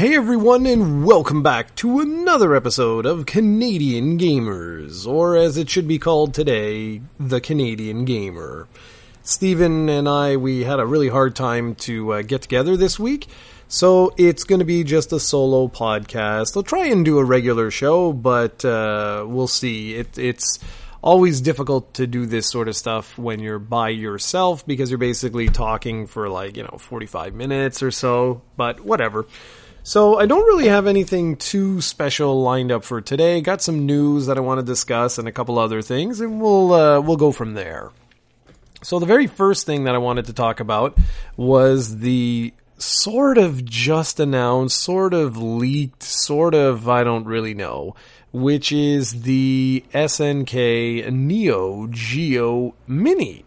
Hey everyone, and welcome back to another episode of Canadian Gamers, or as it should be called today, The Canadian Gamer. Steven and I, we had a really hard time to uh, get together this week, so it's going to be just a solo podcast. I'll try and do a regular show, but uh, we'll see. It, it's always difficult to do this sort of stuff when you're by yourself because you're basically talking for like, you know, 45 minutes or so, but whatever. So I don't really have anything too special lined up for today. Got some news that I want to discuss and a couple other things and we'll uh, we'll go from there. So the very first thing that I wanted to talk about was the sort of just announced, sort of leaked, sort of I don't really know which is the SNK Neo Geo Mini.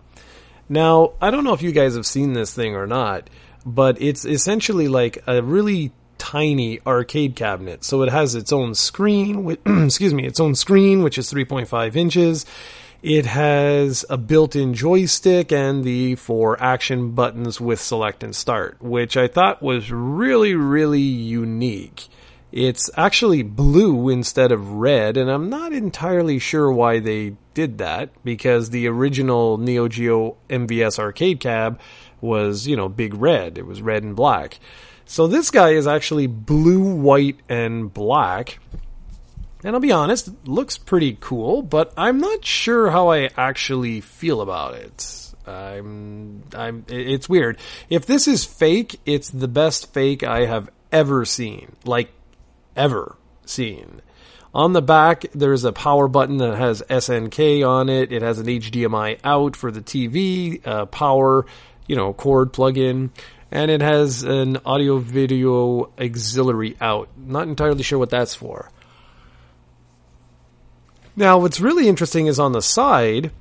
Now, I don't know if you guys have seen this thing or not, but it's essentially like a really tiny arcade cabinet. So it has its own screen, with, excuse me, its own screen, which is 3.5 inches. It has a built-in joystick and the four action buttons with select and start, which I thought was really, really unique. It's actually blue instead of red, and I'm not entirely sure why they did that because the original Neo Geo MVS arcade cab was, you know, big red. It was red and black. So this guy is actually blue, white, and black. And I'll be honest, looks pretty cool, but I'm not sure how I actually feel about it. I'm, I'm, it's weird. If this is fake, it's the best fake I have ever seen. Like, ever seen. On the back, there's a power button that has SNK on it. It has an HDMI out for the TV, uh, power, you know, cord plug-in, and it has an audio video auxiliary out. Not entirely sure what that's for. Now, what's really interesting is on the side,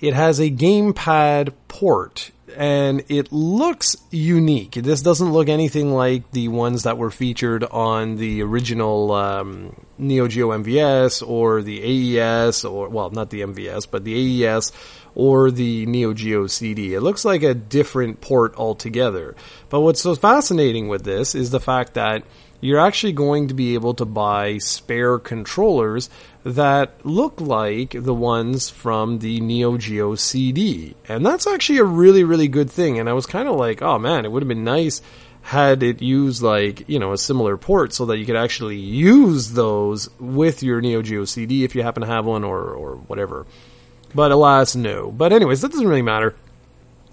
it has a gamepad port and it looks unique. This doesn't look anything like the ones that were featured on the original um, Neo Geo MVS or the AES, or well, not the MVS, but the AES or the Neo Geo CD. It looks like a different port altogether. But what's so fascinating with this is the fact that you're actually going to be able to buy spare controllers that look like the ones from the Neo Geo CD. And that's actually a really, really good thing. And I was kind of like, oh man, it would have been nice had it used like, you know, a similar port so that you could actually use those with your Neo Geo CD if you happen to have one or, or whatever. But alas, no. But anyways, that doesn't really matter.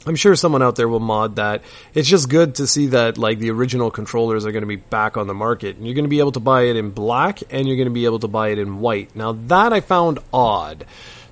I'm sure someone out there will mod that. It's just good to see that like the original controllers are going to be back on the market. And you're going to be able to buy it in black and you're going to be able to buy it in white. Now that I found odd.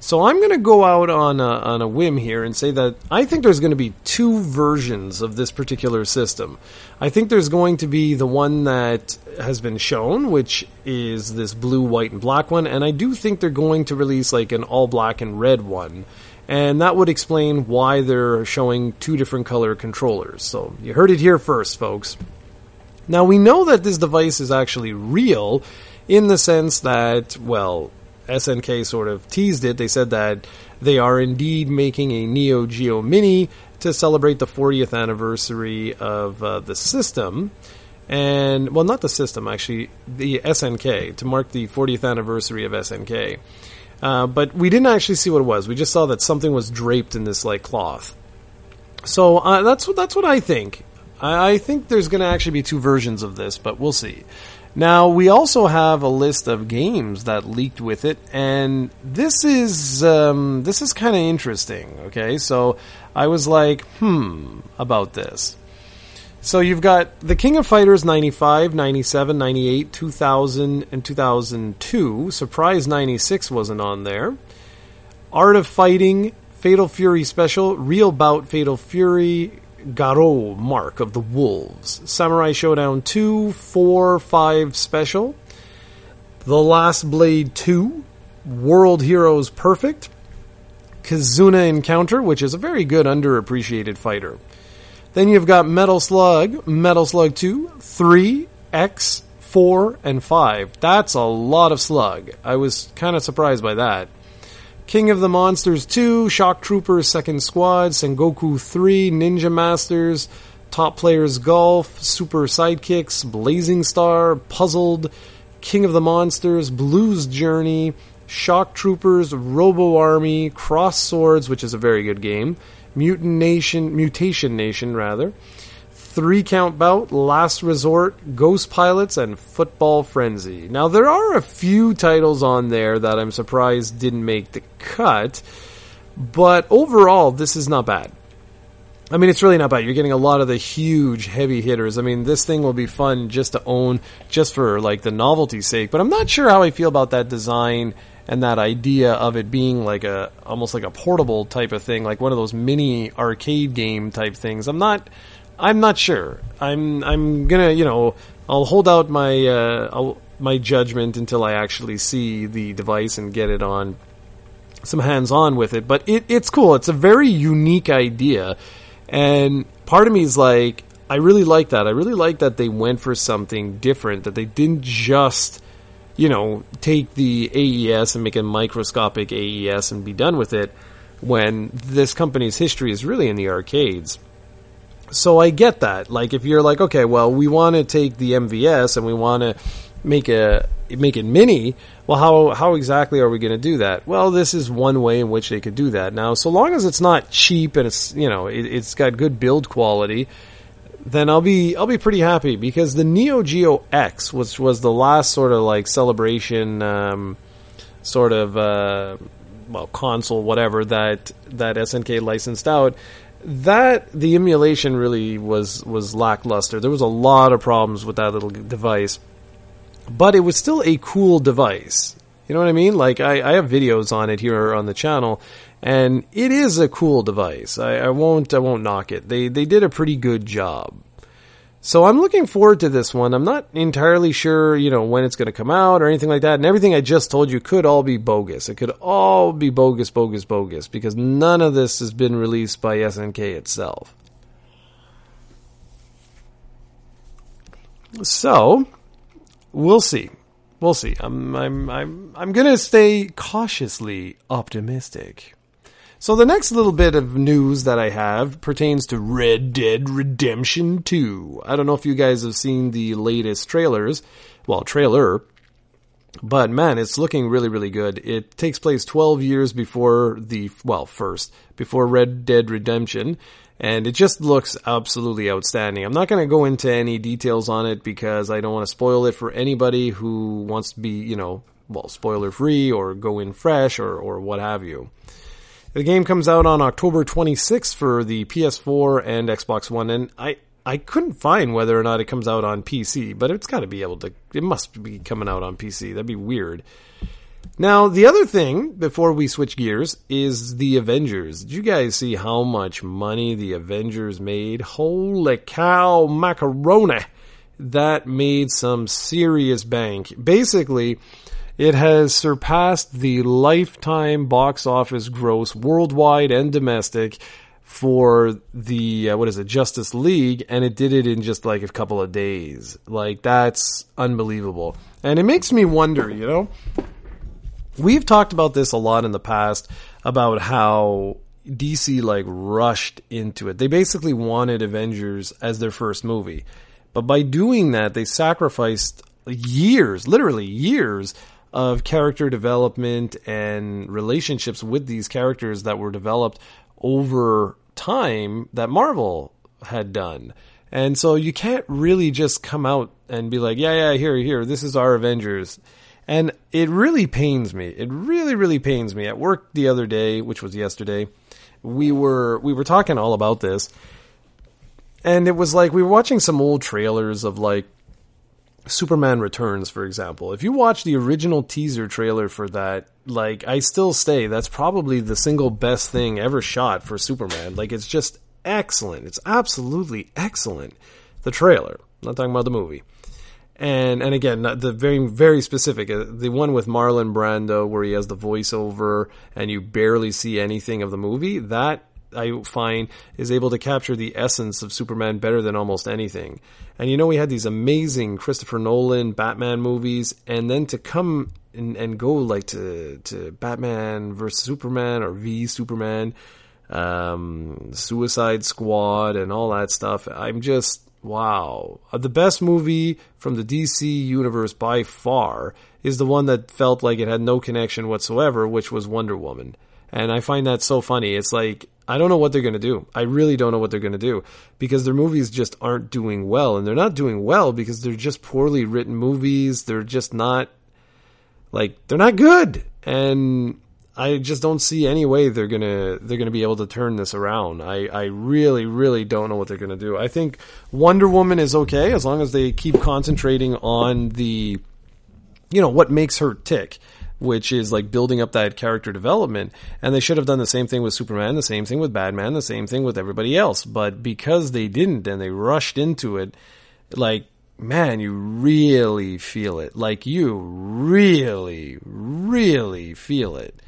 So I'm going to go out on a, on a whim here and say that I think there's going to be two versions of this particular system. I think there's going to be the one that has been shown, which is this blue, white, and black one, and I do think they're going to release like an all black and red one and that would explain why they're showing two different color controllers. So you heard it here first, folks. Now we know that this device is actually real in the sense that, well, SNK sort of teased it. They said that they are indeed making a Neo Geo Mini to celebrate the 40th anniversary of uh, the system. And, well, not the system, actually, the SNK, to mark the 40th anniversary of SNK. Uh, but we didn't actually see what it was. We just saw that something was draped in this like cloth. So uh, that's what that's what I think. I, I think there's going to actually be two versions of this, but we'll see. Now we also have a list of games that leaked with it, and this is um, this is kind of interesting. Okay, so I was like, hmm, about this. So you've got the King of Fighters 95, 97, 98, 2000, and 2002. Surprise 96 wasn't on there. Art of Fighting, Fatal Fury Special, Real Bout Fatal Fury, Garou Mark of the Wolves, Samurai Shodown 2, 4, 5 Special, The Last Blade 2, World Heroes Perfect, Kizuna Encounter, which is a very good underappreciated fighter. Then you've got Metal Slug, Metal Slug 2, 3, X, 4, and 5. That's a lot of slug. I was kind of surprised by that. King of the Monsters 2, Shock Troopers Second Squad, Sengoku 3, Ninja Masters, Top Players Golf, Super Sidekicks, Blazing Star, Puzzled, King of the Monsters, Blues Journey, Shock Troopers, Robo Army, Cross Swords, which is a very good game, Mutant Nation, Mutation Nation rather, Three Count Bout, Last Resort, Ghost Pilots, and Football Frenzy. Now there are a few titles on there that I'm surprised didn't make the cut, but overall this is not bad. I mean, it's really not bad. You're getting a lot of the huge heavy hitters. I mean, this thing will be fun just to own, just for like the novelty's sake. But I'm not sure how I feel about that design and that idea of it being like a almost like a portable type of thing, like one of those mini arcade game type things. I'm not, I'm not sure. I'm I'm gonna you know I'll hold out my uh, my judgment until I actually see the device and get it on some hands on with it. But it, it's cool. It's a very unique idea and part of me is like, I really like that. I really like that they went for something different, that they didn't just, you know, take the AES and make a microscopic AES and be done with it when this company's history is really in the arcades. So I get that. Like, if you're like, okay, well, we want to take the MVS and we want to make a make it mini. Well, how how exactly are we going to do that? Well, this is one way in which they could do that. Now, so long as it's not cheap and it's you know it, has got good build quality, then I'll be I'll be pretty happy because the Neo Geo X, which was the last sort of like celebration, um, sort of uh, well console whatever that that SNK licensed out that the emulation really was was lackluster. There was a lot of problems with that little device but it was still a cool device. You know what I mean? Like I, I have videos on it here on the channel, and it is a cool device. I, I won't I won't knock it. They they did a pretty good job. So I'm looking forward to this one. I'm not entirely sure, you know, when it's going to come out or anything like that. And everything I just told you could all be bogus. It could all be bogus, bogus, bogus because none of this has been released by SNK itself. So, we'll see. We'll see. I'm I'm I'm I'm gonna stay cautiously optimistic. So the next little bit of news that I have pertains to Red Dead Redemption 2. I don't know if you guys have seen the latest trailers, well, trailer, but man, it's looking really, really good. It takes place 12 years before the, well, first, before Red Dead Redemption, and it just looks absolutely outstanding. I'm not going to go into any details on it because I don't want to spoil it for anybody who wants to be, you know, well, spoiler free or go in fresh or, or what have you. The game comes out on October 26th for the PS4 and Xbox One, and I, I couldn't find whether or not it comes out on PC, but it's got to be able to, it must be coming out on PC. That'd be weird. Now, the other thing before we switch gears is the Avengers. Did you guys see how much money the Avengers made? Holy cow, macaroni! That made some serious bank. Basically, it has surpassed the lifetime box office gross worldwide and domestic for the uh, what is it Justice League and it did it in just like a couple of days. Like that's unbelievable. And it makes me wonder, you know, We've talked about this a lot in the past about how DC like rushed into it. They basically wanted Avengers as their first movie. But by doing that, they sacrificed years, literally years of character development and relationships with these characters that were developed over time that Marvel had done. And so you can't really just come out and be like, yeah, yeah, here, here, this is our Avengers. And it really pains me. It really, really pains me. At work the other day, which was yesterday, we were we were talking all about this. And it was like we were watching some old trailers of like Superman Returns, for example. If you watch the original teaser trailer for that, like I still say that's probably the single best thing ever shot for Superman. Like it's just excellent. It's absolutely excellent. The trailer. I'm not talking about the movie and and again the very very specific uh, the one with Marlon Brando where he has the voiceover and you barely see anything of the movie that I find is able to capture the essence of Superman better than almost anything. And you know we had these amazing Christopher Nolan Batman movies and then to come and, and go like to to Batman versus Superman or V Superman um, Suicide Squad, and all that stuff. I'm just wow. Uh, the best movie from the DC universe by far is the one that felt like it had no connection whatsoever, which was Wonder Woman. And I find that so funny. It's like, I don't know what they're going to do. I really don't know what they're going to do because their movies just aren't doing well. And they're not doing well because they're just poorly written movies. They're just not, like, they're not good. And I just don't see any way they're gonna they're gonna be able to turn this around. I, I really really don't know what they're gonna do. I think Wonder Woman is okay as long as they keep concentrating on the you know what makes her tick which is like building up that character development. And they should have done the same thing with Superman, the same thing with Batman, the same thing with everybody else. But because they didn't and they rushed into it, like, man, you really feel it. Like, you really, really feel it.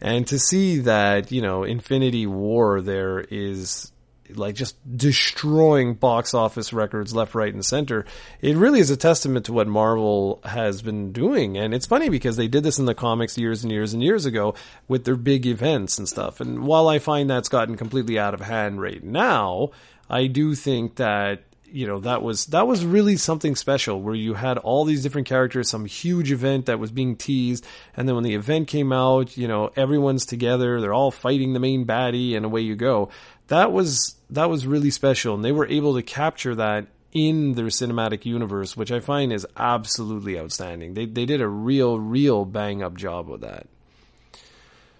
And to see that, you know, Infinity War there is like just destroying box office records left, right, and center. It really is a testament to what Marvel has been doing. And it's funny because they did this in the comics years and years and years ago with their big events and stuff. And while I find that's gotten completely out of hand right now, I do think that you know that was that was really something special where you had all these different characters some huge event that was being teased. And then when the event came out you know everyone's together they're all fighting the main baddie and away you go. That was that was really special. And they were able to capture that in their cinematic universe which i find is absolutely outstanding. They they did a real real bang up job with that.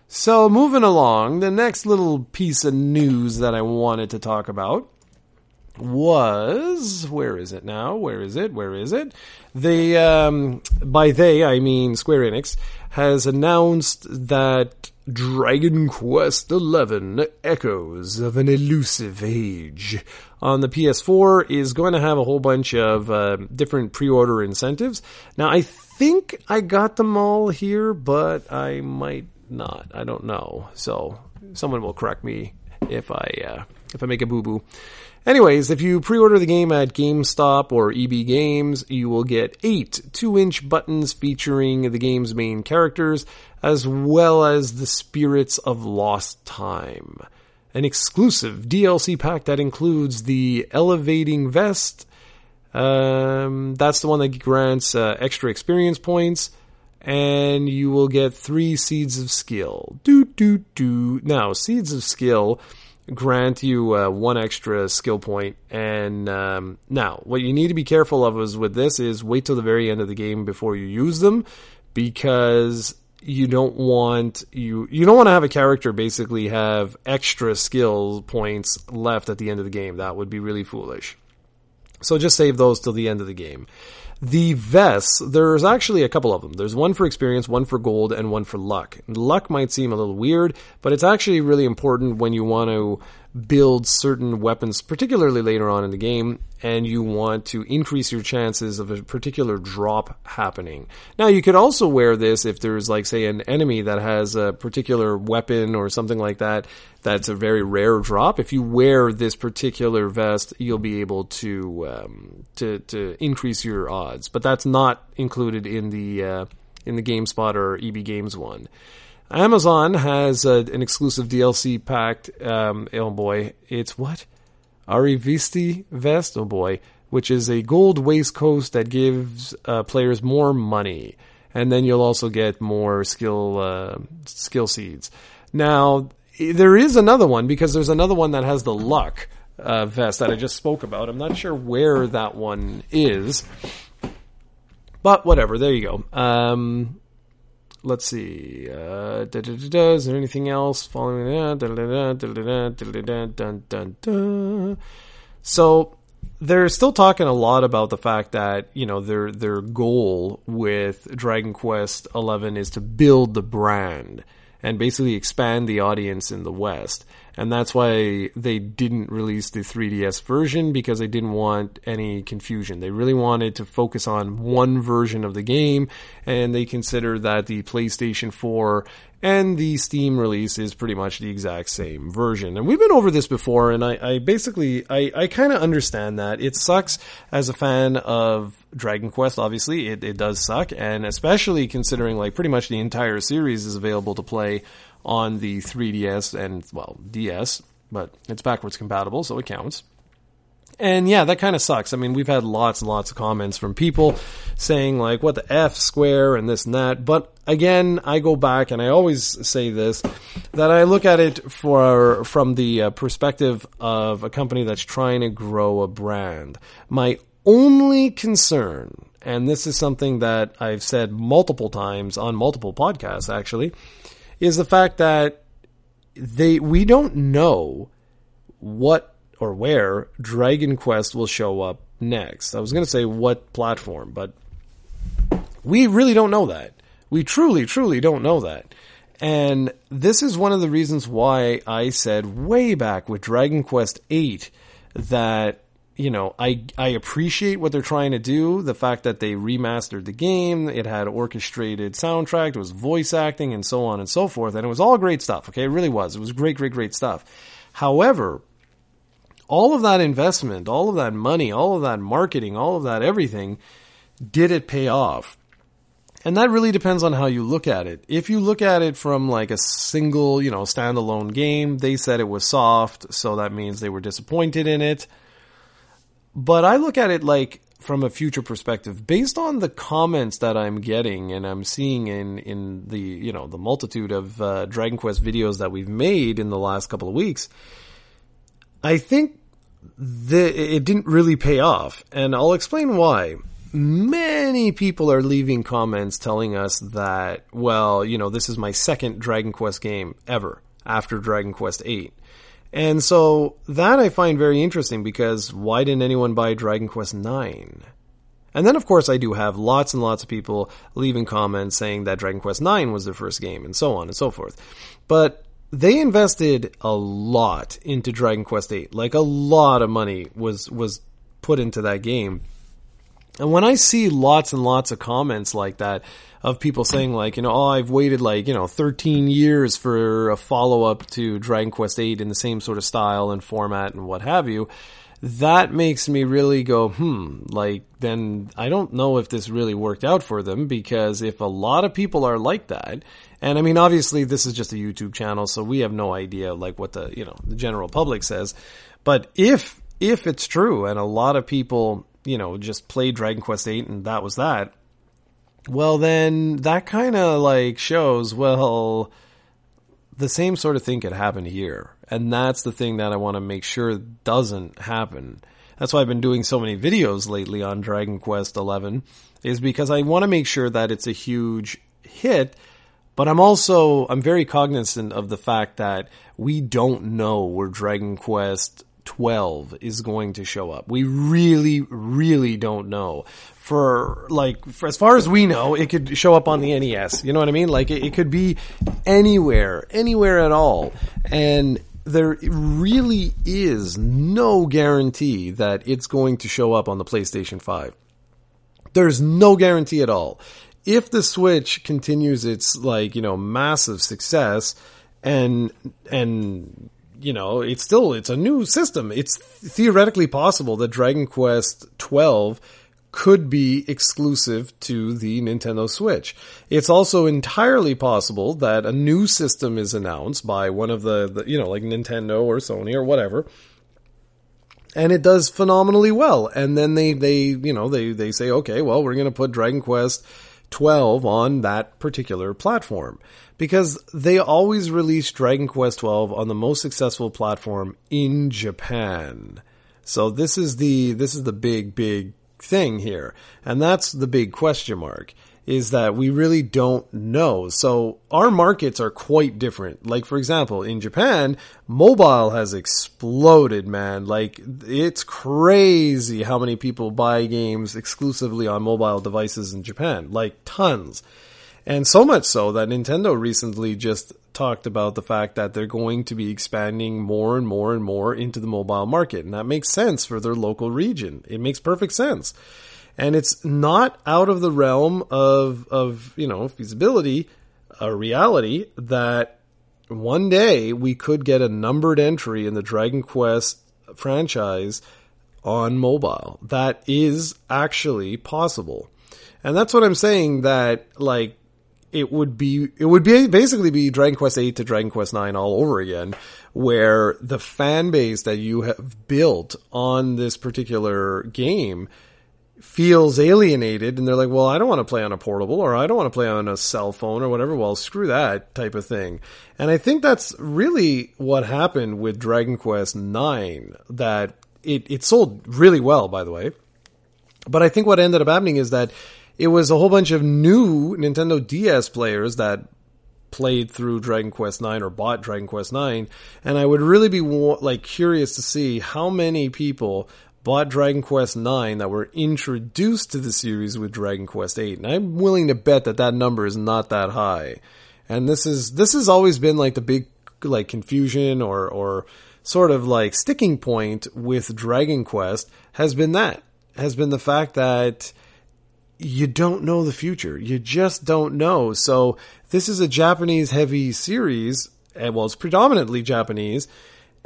So moving along the next little piece of news that i wanted to talk about was where is it now? Where is it? Where is it? They um, by they I mean Square Enix has announced that Dragon Quest XI Echoes of an Elusive Age on the PS4 is going to have a whole bunch of uh, different pre-order incentives. Now I think I got them all here, but I might not. I don't know. So someone will correct me if I uh, if I make a boo boo. Anyways, if you pre-order the game at GameStop or EB Games, you will get eight two-inch buttons featuring the game's main characters, as well as the Spirits of Lost Time. An exclusive DLC pack that includes the Elevating Vest. Um, that's the one that grants uh, extra experience points, and you will get three Seeds of Skill. Do do do. Now, Seeds of Skill grant you uh, one extra skill point. And um, now, what you need to be careful of is with this is wait till the very end of the game before you use them, because you don't want you you don't want to have a character basically have extra skill points left at the end of the game. That would be really foolish. So just save those till the end of the game. The vests, there's actually a couple of them. There's one for experience, one for gold, and one for luck. Luck might seem a little weird, but it's actually really important when you want to build certain weapons, particularly later on in the game, and you want to increase your chances of a particular drop happening. Now, you could also wear this if there's, like, say, an enemy that has a particular weapon or something like that that's a very rare drop. If you wear this particular vest, you'll be able to um, to to increase your odds. But that's not included in the uh, in the GameSpot or EB Games one. Amazon has an exclusive DLC packed. Um, oh boy, it's what Arivisti vest. Oh boy, which is a gold waistcoat that gives uh, players more money, and then you'll also get more skill uh, skill seeds. Now there is another one because there's another one that has the luck uh, vest that I just spoke about. I'm not sure where that one is, but whatever. There you go. Um, let's see. Uh, da, da, da, is there anything else following that? So they're still talking a lot about the fact that you know their their goal with Dragon Quest XI is to build the brand and basically expand the audience in the West. And that's why they didn't release the 3DS version because they didn't want any confusion. They really wanted to focus on one version of the game and they consider that the PlayStation 4 and the Steam release is pretty much the exact same version. And we've been over this before, and I, I basically I, I kind of understand that it sucks as a fan of Dragon Quest. Obviously, it, it does suck, and especially considering like pretty much the entire series is available to play on the 3DS and, well, DS, but it's backwards compatible, so it counts. And yeah, that kind of sucks. I mean, we've had lots and lots of comments from people saying like, what the F square and this and that. But again, I go back and I always say this, that I look at it for, from the uh, perspective of a company that's trying to grow a brand. My only concern, and this is something that I've said multiple times on multiple podcasts actually, is the fact that they, we don't know what or where Dragon Quest will show up next. I was going to say what platform, but we really don't know that. We truly, truly don't know that. And this is one of the reasons why I said way back with Dragon Quest VIII that you know, I I appreciate what they're trying to do. The fact that they remastered the game, it had orchestrated soundtrack, it was voice acting, and so on and so forth, and it was all great stuff. Okay, it really was. It was great, great, great stuff. However, all of that investment, all of that money, all of that marketing, all of that everything, did it pay off? And that really depends on how you look at it. If you look at it from like a single, you know, standalone game, they said it was soft, so that means they were disappointed in it. But I look at it like from a future perspective, based on the comments that I'm getting and I'm seeing in, in the, you know, the multitude of uh, Dragon Quest videos that we've made in the last couple of weeks, I think the, it didn't really pay off, and I'll explain why. Many people are leaving comments telling us that, well, you know, this is my second Dragon Quest game ever after Dragon Quest VIII. And so that I find very interesting because why didn't anyone buy Dragon Quest IX? And then, of course, I do have lots and lots of people leaving comments saying that Dragon Quest IX was their first game and so on and so forth. But they invested a lot into Dragon Quest VIII. Like a lot of money was was put into that game. And when I see lots and lots of comments like that of people saying like, you know, oh, I've waited like, you know, 13 years for a follow up to Dragon Quest VIII in the same sort of style and format and what have you, that makes me really go, hmm, like then I don't know if this really worked out for them because if a lot of people are like that, and I mean obviously this is just a YouTube channel, so we have no idea like what the you know the general public says, but if if it's true and a lot of people you know just played Dragon Quest VIII and that was that, well then that kind of like shows well the same sort of thing could happen here. And that's the thing that I want to make sure doesn't happen. That's why I've been doing so many videos lately on Dragon Quest XI is because I want to make sure that it's a huge hit, but I'm also, I'm very cognizant of the fact that we don't know where Dragon Quest 12 is going to show up. We really, really don't know. For like, for as far as we know, it could show up on the NES. You know what I mean? Like, it, it could be anywhere, anywhere at all. And there really is no guarantee that it's going to show up on the PlayStation 5. There's no guarantee at all. If the Switch continues its like, you know, massive success and and you know, it's still it's a new system. It's theoretically possible that Dragon Quest 12 could be exclusive to the Nintendo Switch. It's also entirely possible that a new system is announced by one of the, the, you know, like Nintendo or Sony or whatever. And it does phenomenally well. And then they, they, you know, they, they say, okay, well, we're going to put Dragon Quest 12 on that particular platform because they always release Dragon Quest 12 on the most successful platform in Japan. So this is the this is the big big thing here. And that's the big question mark is that we really don't know. So our markets are quite different. Like for example, in Japan, mobile has exploded, man. Like it's crazy how many people buy games exclusively on mobile devices in Japan. Like tons. And so much so that Nintendo recently just talked about the fact that they're going to be expanding more and more and more into the mobile market. And that makes sense for their local region. It makes perfect sense. And it's not out of the realm of, of, you know, feasibility, a reality that one day we could get a numbered entry in the Dragon Quest franchise on mobile. That is actually possible. And that's what I'm saying that like it would be it would be basically be Dragon Quest eight to Dragon Quest nine all over again, where the fan base that you have built on this particular game feels alienated and they're like, well, I don't want to play on a portable or I don't want to play on a cell phone or whatever. Well, screw that type of thing. And I think that's really what happened with Dragon Quest 9 that it, it sold really well, by the way. But I think what ended up happening is that it was a whole bunch of new Nintendo DS players that played through Dragon Quest 9 or bought Dragon Quest 9 and I would really be like curious to see how many people bought Dragon Quest 9 that were introduced to the series with Dragon Quest 8. And I'm willing to bet that that number is not that high. And this is, this has always been like the big, like confusion or, or sort of like sticking point with Dragon Quest has been that, has been the fact that you don't know the future. You just don't know. So this is a Japanese heavy series. And well, it's predominantly Japanese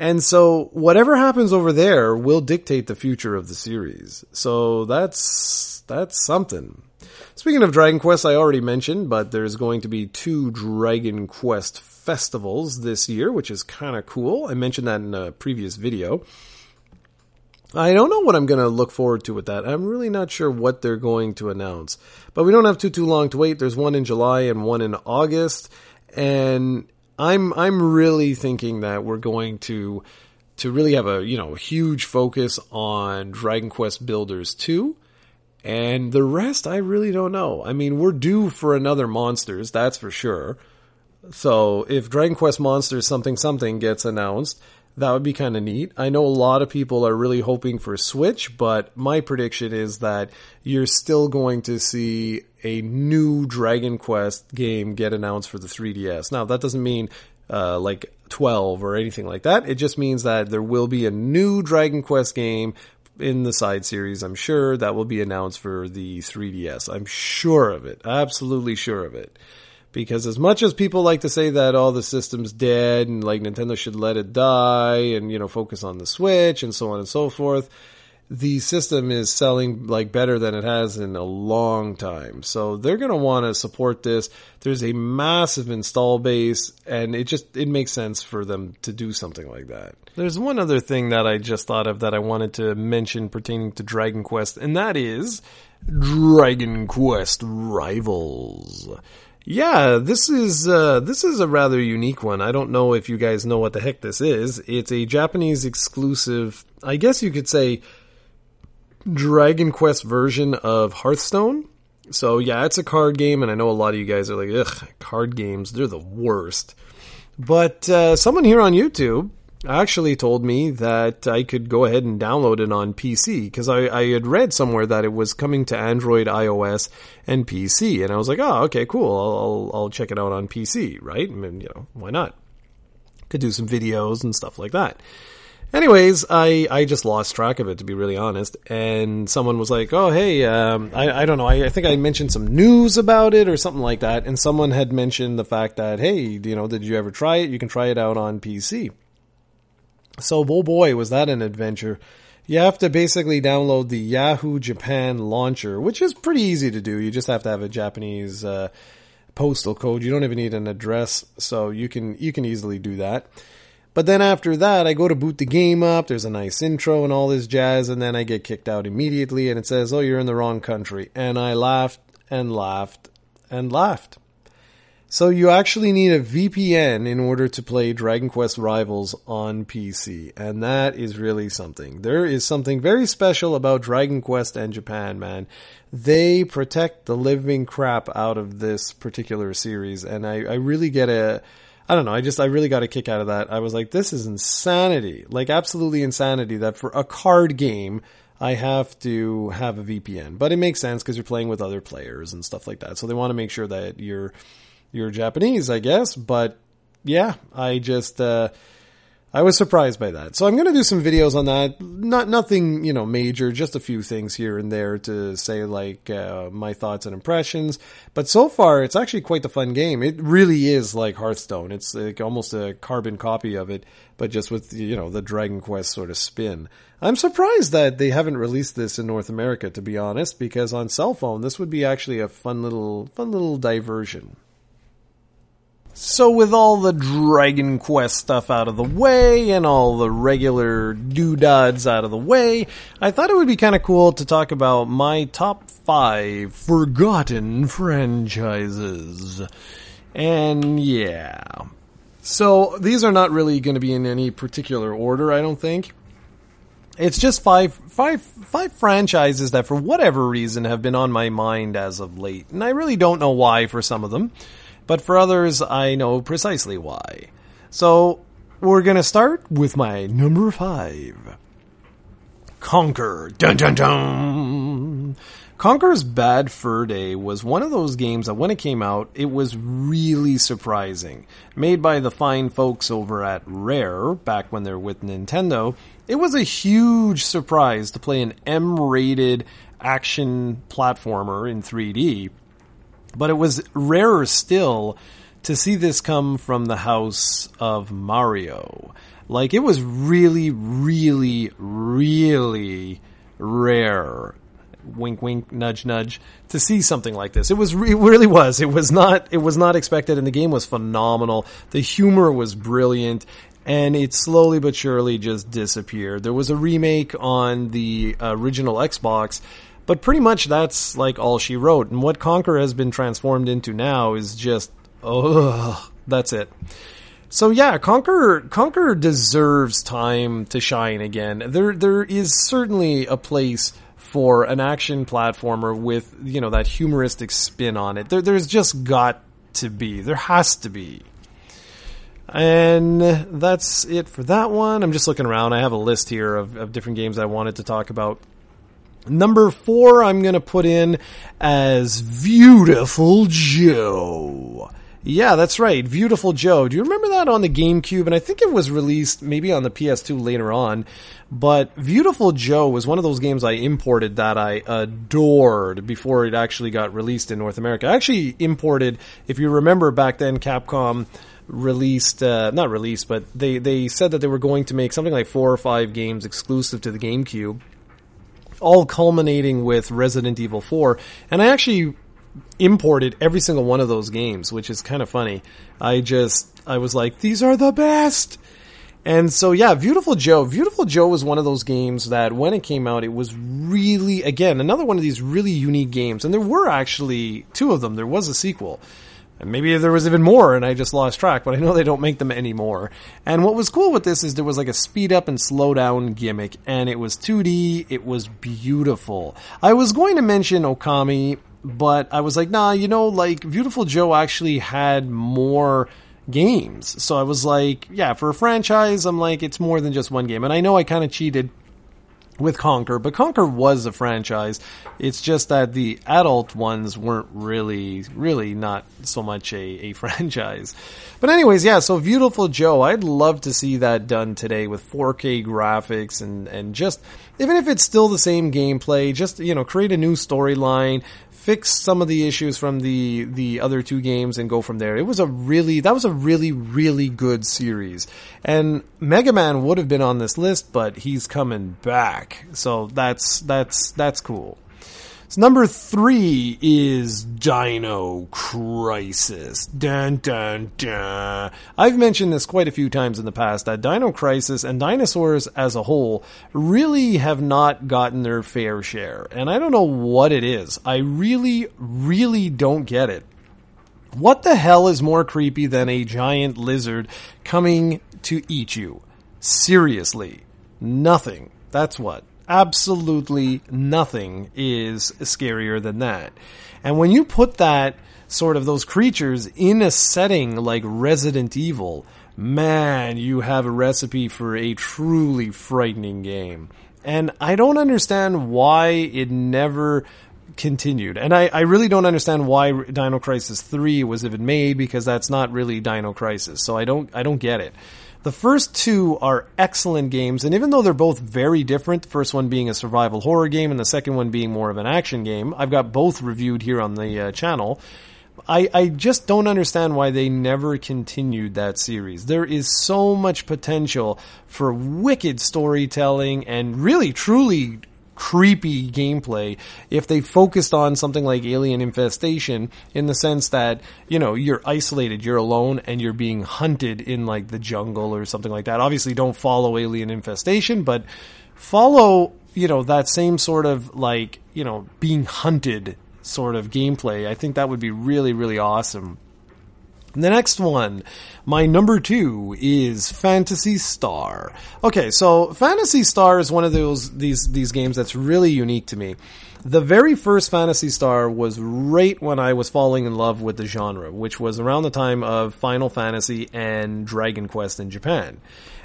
and so whatever happens over there will dictate the future of the series. So that's that's something. Speaking of Dragon Quest, I already mentioned, but there's going to be two Dragon Quest festivals this year, which is kind of cool. I mentioned that in a previous video. I don't know what I'm going to look forward to with that. I'm really not sure what they're going to announce. But we don't have too too long to wait. There's one in July and one in August. And I'm I'm really thinking that we're going to to really have a you know huge focus on Dragon Quest Builders 2 and the rest I really don't know. I mean, we're due for another Monsters, that's for sure. So, if Dragon Quest Monsters something something gets announced, that would be kind of neat. I know a lot of people are really hoping for Switch, but my prediction is that you're still going to see a new Dragon Quest game get announced for the 3DS. Now, that doesn't mean uh, like 12 or anything like that. It just means that there will be a new Dragon Quest game in the side series, I'm sure, that will be announced for the 3DS. I'm sure of it. Absolutely sure of it because as much as people like to say that all the system's dead and like Nintendo should let it die and you know focus on the Switch and so on and so forth, the system is selling like better than it has in a long time. So they're going to want to support this. There's a massive install base and it just it makes sense for them to do something like that. There's one other thing that I just thought of that I wanted to mention pertaining to Dragon Quest and that is Dragon Quest Rivals. Yeah, this is uh, this is a rather unique one. I don't know if you guys know what the heck this is. It's a Japanese exclusive, I guess you could say, Dragon Quest version of Hearthstone. So yeah, it's a card game, and I know a lot of you guys are like, "Ugh, card games, they're the worst." But uh, someone here on YouTube actually told me that I could go ahead and download it on PC because I, I had read somewhere that it was coming to Android, iOS, and PC, and I was like, oh, okay, cool. I'll I'll, I'll check it out on PC, right? I mean, you know, why not? Could do some videos and stuff like that. Anyways, I, I just lost track of it to be really honest. And someone was like, "Oh, hey, um, I I don't know. I, I think I mentioned some news about it or something like that." And someone had mentioned the fact that, "Hey, you know, did you ever try it? You can try it out on PC." So, oh boy, was that an adventure. You have to basically download the Yahoo Japan launcher, which is pretty easy to do. You just have to have a Japanese uh, postal code. You don't even need an address, so you can you can easily do that. But then after that, I go to boot the game up. There's a nice intro and all this jazz, and then I get kicked out immediately, and it says, "Oh, you're in the wrong country." And I laughed and laughed and laughed. So you actually need a VPN in order to play Dragon Quest Rivals on PC, and that is really something. There is something very special about Dragon Quest and Japan, man. They protect the living crap out of this particular series, and I, I really get a, I don't know, I just, I really got a kick out of that. I was like, this is insanity. Like, absolutely insanity that for a card game, I have to have a VPN. But it makes sense because you're playing with other players and stuff like that. So they want to make sure that you're, you're Japanese, I guess. But yeah, I just uh, I was surprised by that. So I'm going to do some videos on that. Not nothing, you know, major, just a few things here and there to say like uh, my thoughts and impressions. But so far, it's actually quite the fun game. It really is like Hearthstone. It's like almost a carbon copy of it, but just with you know the Dragon Quest sort of spin. I'm surprised that they haven't released this in North America, to be honest, because on cell phone this would be actually a fun little fun little diversion. So, with all the Dragon Quest stuff out of the way and all the regular doodads out of the way, I thought it would be kind of cool to talk about my top five forgotten franchises. And yeah. So, these are not really going to be in any particular order, I don't think. It's just five, five, five franchises that, for whatever reason, have been on my mind as of late. And I really don't know why for some of them but for others, I know precisely why. So, we're gonna start with my number five. Conker. Dun dun dun! Conker's Bad Fur Day was one of those games that when it came out, it was really surprising. Made by the fine folks over at Rare, back when they're with Nintendo, it was a huge surprise to play an M-rated action platformer in 3D but it was rarer still to see this come from the house of Mario. Like, it was really, really, really rare. Wink, wink, nudge, nudge. To see something like this, it was. It really was. It was not. It was not expected, and the game was phenomenal. The humor was brilliant, and it slowly but surely just disappeared. There was a remake on the original Xbox, but pretty much that's like all she wrote. And what Conker has been transformed into now is just, oh, that's it. So yeah, Conquer Conker deserves time to shine again. There there is certainly a place for an action platformer with you know that humoristic spin on it. There there's just got to be. There has to be. And that's it for that one. I'm just looking around. I have a list here of, of different games I wanted to talk about. Number four, I'm going to put in as Viewtiful Joe. Yeah, that's right. Viewtiful Joe. Do you remember that on the GameCube? And I think it was released maybe on the PS2 later on. But Viewtiful Joe was one of those games I imported that I adored before it actually got released in North America. I actually imported, if you remember back then, Capcom released, uh, not released, but they, they said that they were going to make something like four or five games exclusive to the GameCube all culminating with Resident Evil 4. And I actually imported every single one of those games, which is kind of funny. I just, I was like, these are the best! And so, yeah, Viewtiful Joe. Viewtiful Joe was one of those games that when it came out, it was really, again, another one of these really unique games. And there were actually two of them. There was a sequel. And maybe there was even more and I just lost track, but I know they don't make them anymore. And what was cool with this is there was like a speed up and slow down gimmick and it was 2D, it was beautiful. I was going to mention Okami, but I was like, nah, you know, like Viewtiful Joe actually had more games. So I was like, yeah, for a franchise, I'm like, it's more than just one game. And I know I kind of cheated with Conker, but Conker was a franchise. It's just that the adult ones weren't really, really not so much a, a franchise. But anyways, yeah, so Viewtiful Joe, I'd love to see that done today with 4K graphics and, and just, even if it's still the same gameplay, just, you know, create a new storyline, fix some of the issues from the the other two games and go from there. It was a really that was a really really good series. And Mega Man would have been on this list, but he's coming back. So that's that's that's cool. So number three is Dino Crisis. Dun dun dun. I've mentioned this quite a few times in the past that Dino Crisis and dinosaurs as a whole really have not gotten their fair share. And I don't know what it is. I really, really don't get it. What the hell is more creepy than a giant lizard coming to eat you? Seriously. Nothing. That's what absolutely nothing is scarier than that. And when you put that sort of those creatures in a setting like Resident Evil, man, you have a recipe for a truly frightening game. And I don't understand why it never continued. And I, I really don't understand why Dino Crisis 3 was even made because that's not really Dino Crisis. So I don't I don't get it. The first two are excellent games, and even though they're both very different, the first one being a survival horror game and the second one being more of an action game, I've got both reviewed here on the uh, channel. I, I just don't understand why they never continued that series. There is so much potential for wicked storytelling and really, truly creepy gameplay if they focused on something like Alien Infestation in the sense that, you know, you're isolated, you're alone, and you're being hunted in like the jungle or something like that. Obviously, don't follow Alien Infestation, but follow, you know, that same sort of like, you know, being hunted sort of gameplay. I think that would be really, really awesome. The next one, my number two is Phantasy Star. Okay, so Phantasy Star is one of those these these games that's really unique to me. The very first Phantasy Star was right when I was falling in love with the genre, which was around the time of Final Fantasy and Dragon Quest in Japan.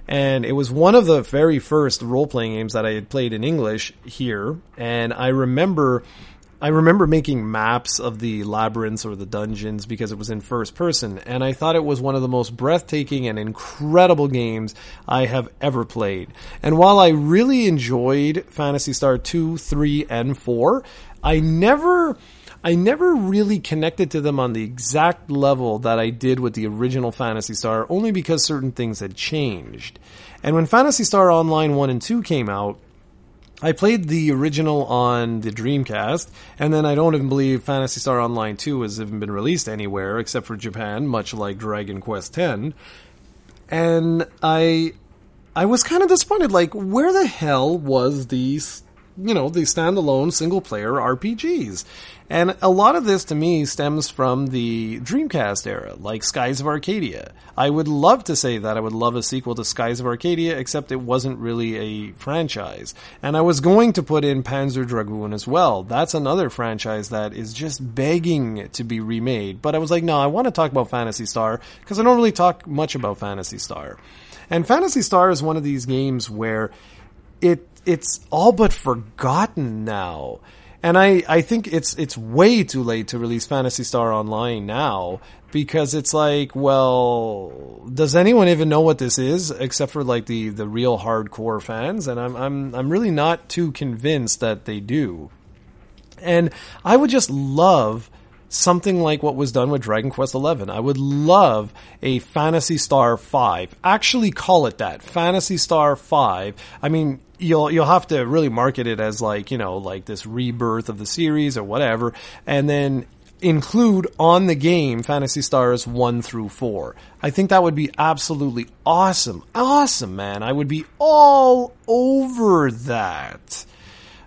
And it was one of the very first role playing games that I had played in English here, and I remember I remember making maps of the labyrinths or the dungeons because it was in first person, and I thought it was one of the most breathtaking and incredible games I have ever played. And while I really enjoyed Phantasy Star 2, 3, and 4, I never. I never really connected to them on the exact level that I did with the original Phantasy Star, only because certain things had changed. And when Phantasy Star Online 1 and 2 came out, I played the original on the Dreamcast, and then I don't even believe Phantasy Star Online 2 has even been released anywhere except for Japan, much like Dragon Quest X. And I I was kind of disappointed like where the hell was these you know, the standalone single player RPGs. And a lot of this to me stems from the Dreamcast era, like Skies of Arcadia. I would love to say that I would love a sequel to Skies of Arcadia, except it wasn't really a franchise. And I was going to put in Panzer Dragoon as well. That's another franchise that is just begging to be remade. But I was like, no, I want to talk about Phantasy Star, because I don't really talk much about Phantasy Star. And Phantasy Star is one of these games where it it's all but forgotten now. And I, I think it's it's way too late to release Phantasy Star Online now because it's like, well, does anyone even know what this is except for like the, the real hardcore fans? And I'm I'm I'm really not too convinced that they do. And I would just love something like what was done with Dragon Quest XI. I would love a Phantasy Star 5. Actually call it that. Phantasy Star 5. I mean, you'll you'll have to really market it as like, you know, like this rebirth of the series or whatever and then include on the game Phantasy Stars 1 through 4. I think that would be absolutely awesome. Awesome, man. I would be all over that.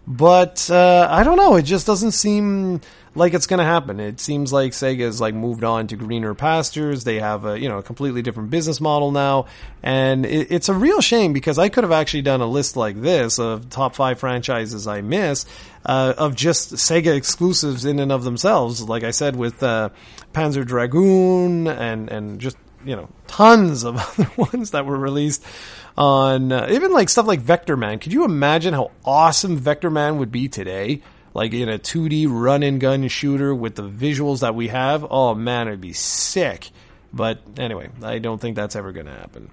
But uh, I don't know. It just doesn't seem like it's going to happen. It seems like Sega has like moved on to greener pastures. They have a you know a completely different business model now, and it, it's a real shame because I could have actually done a list like this of top five franchises I miss uh, of just Sega exclusives in and of themselves. Like I said with uh, Panzer Dragoon and and just you know tons of other ones that were released on uh, even like stuff like Vectorman. Could you imagine how awesome Vectorman would be today? Like in a 2D run and gun shooter with the visuals that we have. Oh man, it'd be sick. But anyway, I don't think that's ever going to happen.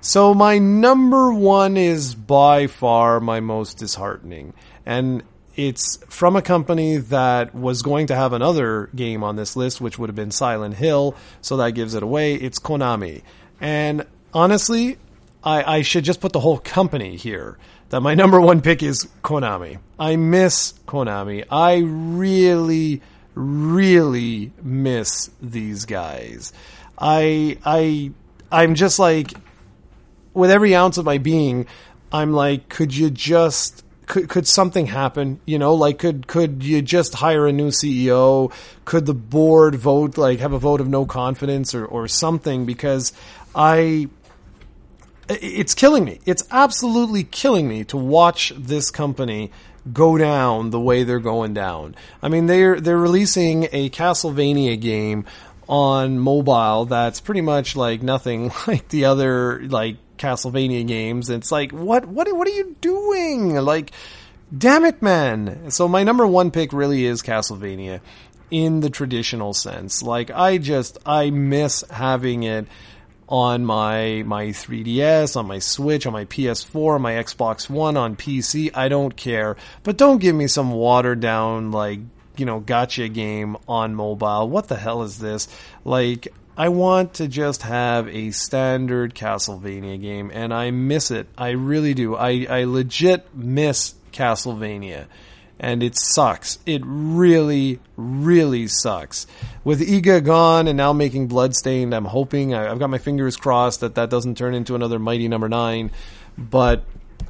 So my number one is by far my most disheartening. And it's from a company that was going to have another game on this list, which would have been Silent Hill. So that gives it away. It's Konami. And honestly, I, I should just put the whole company here. That my number one pick is Konami. I miss Konami. I really, really miss these guys. I, I, I'm just like, with every ounce of my being, I'm like, could you just could could something happen? You know, like could could you just hire a new CEO? Could the board vote like have a vote of no confidence or or something? Because I it's killing me. It's absolutely killing me to watch this company go down the way they're going down. I mean, they're they're releasing a Castlevania game on mobile that's pretty much like nothing like the other like Castlevania games. It's like what what what are you doing? Like damn it, man. So my number 1 pick really is Castlevania in the traditional sense. Like I just I miss having it on my my 3DS, on my Switch, on my PS4, on my Xbox One, on PC. I don't care, but don't give me some watered down like you know gacha game on mobile. What the hell is this? Like I want to just have a standard Castlevania game, and I miss it. I really do. I I legit miss Castlevania. And it sucks. It really, really sucks. With Iga gone and now making Bloodstained, I'm hoping, I've got my fingers crossed that that doesn't turn into another Mighty Number. 9. But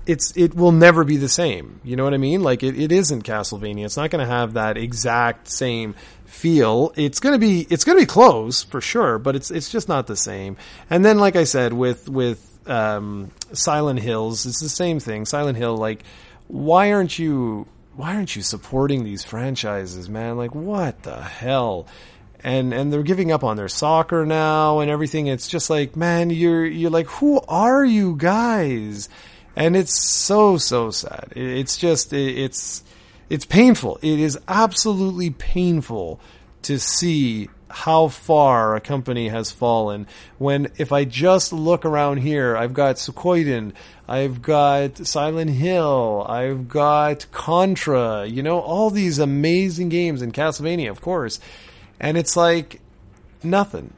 it's it will never be the same. You know what I mean? Like it, it isn't Castlevania. It's not going to have that exact same feel. It's going to be it's going to be close for sure, but it's it's just not the same. And then like I said with with um, Silent Hills, it's the same thing. Silent Hill like why aren't you why aren't you supporting these franchises, man? Like what the hell? and and they're giving up on their soccer now and everything. It's just like, man, you're you're like, who are you guys? and it's so so sad. It's just it's it's painful. It is absolutely painful to see how far a company has fallen. When if I just look around here, I've got Suikoden, I've got Silent Hill, I've got Contra, you know, all these amazing games and Castlevania, of course. And it's like nothing.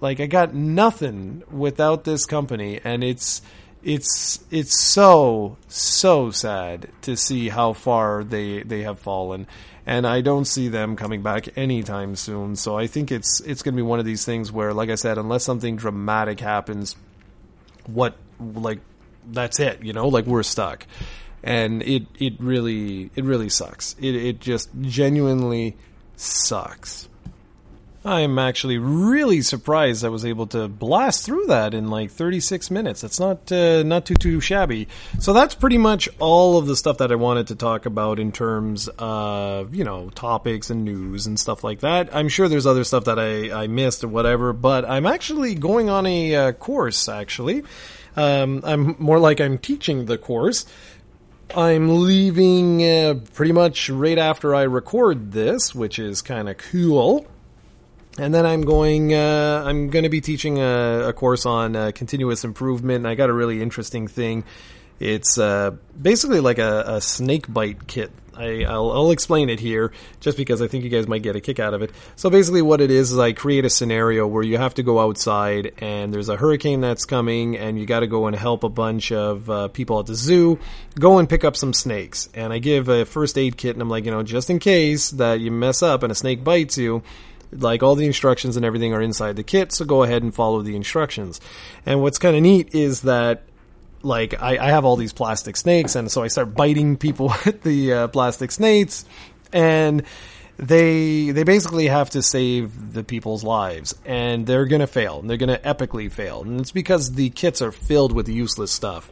Like I got nothing without this company and it's it's it's so so sad to see how far they they have fallen. And I don't see them coming back anytime soon. So I think it's it's going to be one of these things where like I said unless something dramatic happens what like that's it you know? Like we're stuck. And it it really it really sucks. It it just genuinely sucks I'm actually really surprised I was able to blast through that in like 36 minutes. That's not uh, not too too shabby. So that's pretty much all of the stuff that I wanted to talk about in terms of you know topics and news and stuff like that. I'm sure there's other stuff that I, I missed or whatever, but I'm actually going on a uh, course. Actually, um, I'm more like I'm teaching the course. I'm leaving uh, pretty much right after I record this, which is kind of cool and then I'm going. Uh, I'm going to be teaching a, a course on uh, continuous improvement. And I got a really interesting thing. It's uh, basically like a, a, snake bite kit. I, will explain it here just because I think you guys might get a kick out of it. So basically, what it is is I create a scenario where you have to go outside and there's a hurricane that's coming, and you got to go and help a bunch of uh, people at the zoo go and pick up some snakes. And I give a first aid kit, and I'm like, you know, just in case that you mess up and a snake bites you like all the instructions and everything are inside the kit, so go ahead and follow the instructions. And what's kind of neat is that like I, I, have all these plastic snakes, and so I start biting people with the uh, plastic snakes, and they they basically have to save the people's lives, and they're gonna fail, and they're gonna epically fail, and it's because the kits are filled with useless stuff,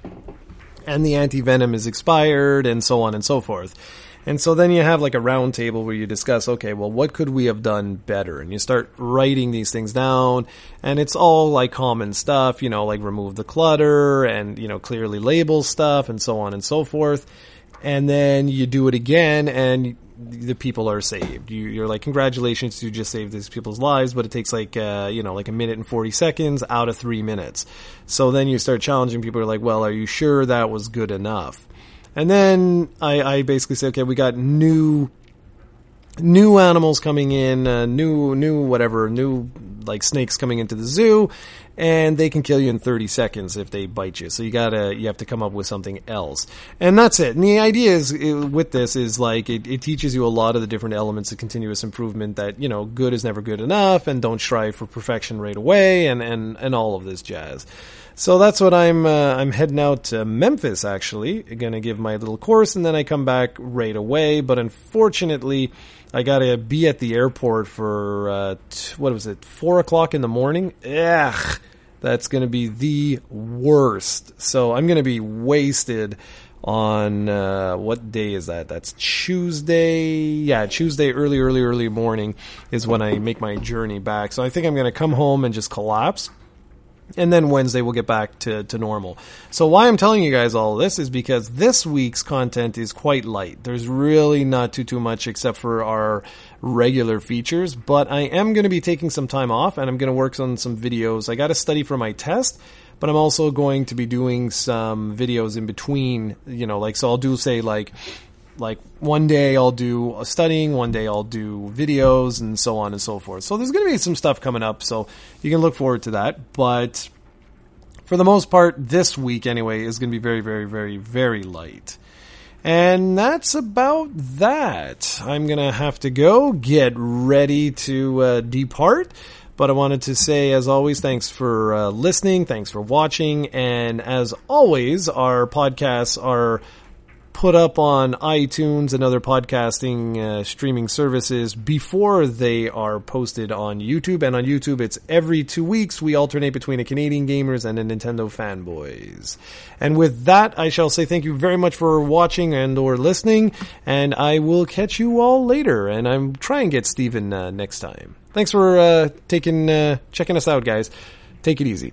and the anti venom is expired, and so on and so forth. And so then you have like a round table where you discuss, okay, well, what could we have done better? And you start writing these things down and it's all like common stuff, you know, like remove the clutter and, you know, clearly label stuff and so on and so forth. And then you do it again and the people are saved. You, are like, congratulations, you just saved these people's lives, but it takes like, uh, you know, like a minute and 40 seconds out of three minutes. So then you start challenging people, are like, well, are you sure that was good enough? And then I, I basically said, okay, we got new new animals coming in, uh, new new whatever, new like snakes coming into the zoo, and they can kill you in 30 seconds if they bite you. So you gotta you have to come up with something else, and that's it. And the idea is with this is like it, it teaches you a lot of the different elements of continuous improvement. That you know, good is never good enough, and don't strive for perfection right away, and and and all of this jazz. So that's what I'm. Uh, I'm heading out to Memphis. Actually, gonna give my little course, and then I come back right away. But unfortunately, I gotta be at the airport for uh, t- what was it? Four o'clock in the morning. Ugh, that's gonna be the worst. So I'm gonna be wasted on uh, what day is that? That's Tuesday. Yeah, Tuesday, early, early, early morning is when I make my journey back. So I think I'm going to come home and just collapse and then Wednesday we'll get back to, to normal. So why I'm telling you guys all this is because this week's content is quite light. There's really not too too much except for our regular features, but I am going to be taking some time off and I'm going to work on some videos. I got to study for my test, but I'm also going to be doing some videos in between, you know, like so I'll do say like like one day I'll do studying, one day I'll do videos, and so on and so forth. So there's going to be some stuff coming up, so you can look forward to that. But for the most part, this week anyway is going to be very, very, very, very light. And that's about that. I'm going to have to go get ready to uh, depart. But I wanted to say, as always, thanks for uh, listening. Thanks for watching. And as always, our podcasts are put up on iTunes and other podcasting uh, streaming services before they are posted on YouTube. And on YouTube, it's every two weeks we alternate between a Canadian gamers and a Nintendo fanboys. And with that, I shall say thank you very much for watching and or listening. And I will catch you all later. And I'm trying to get Steven uh, next time. Thanks for uh, taking uh, checking us out, guys. Take it easy.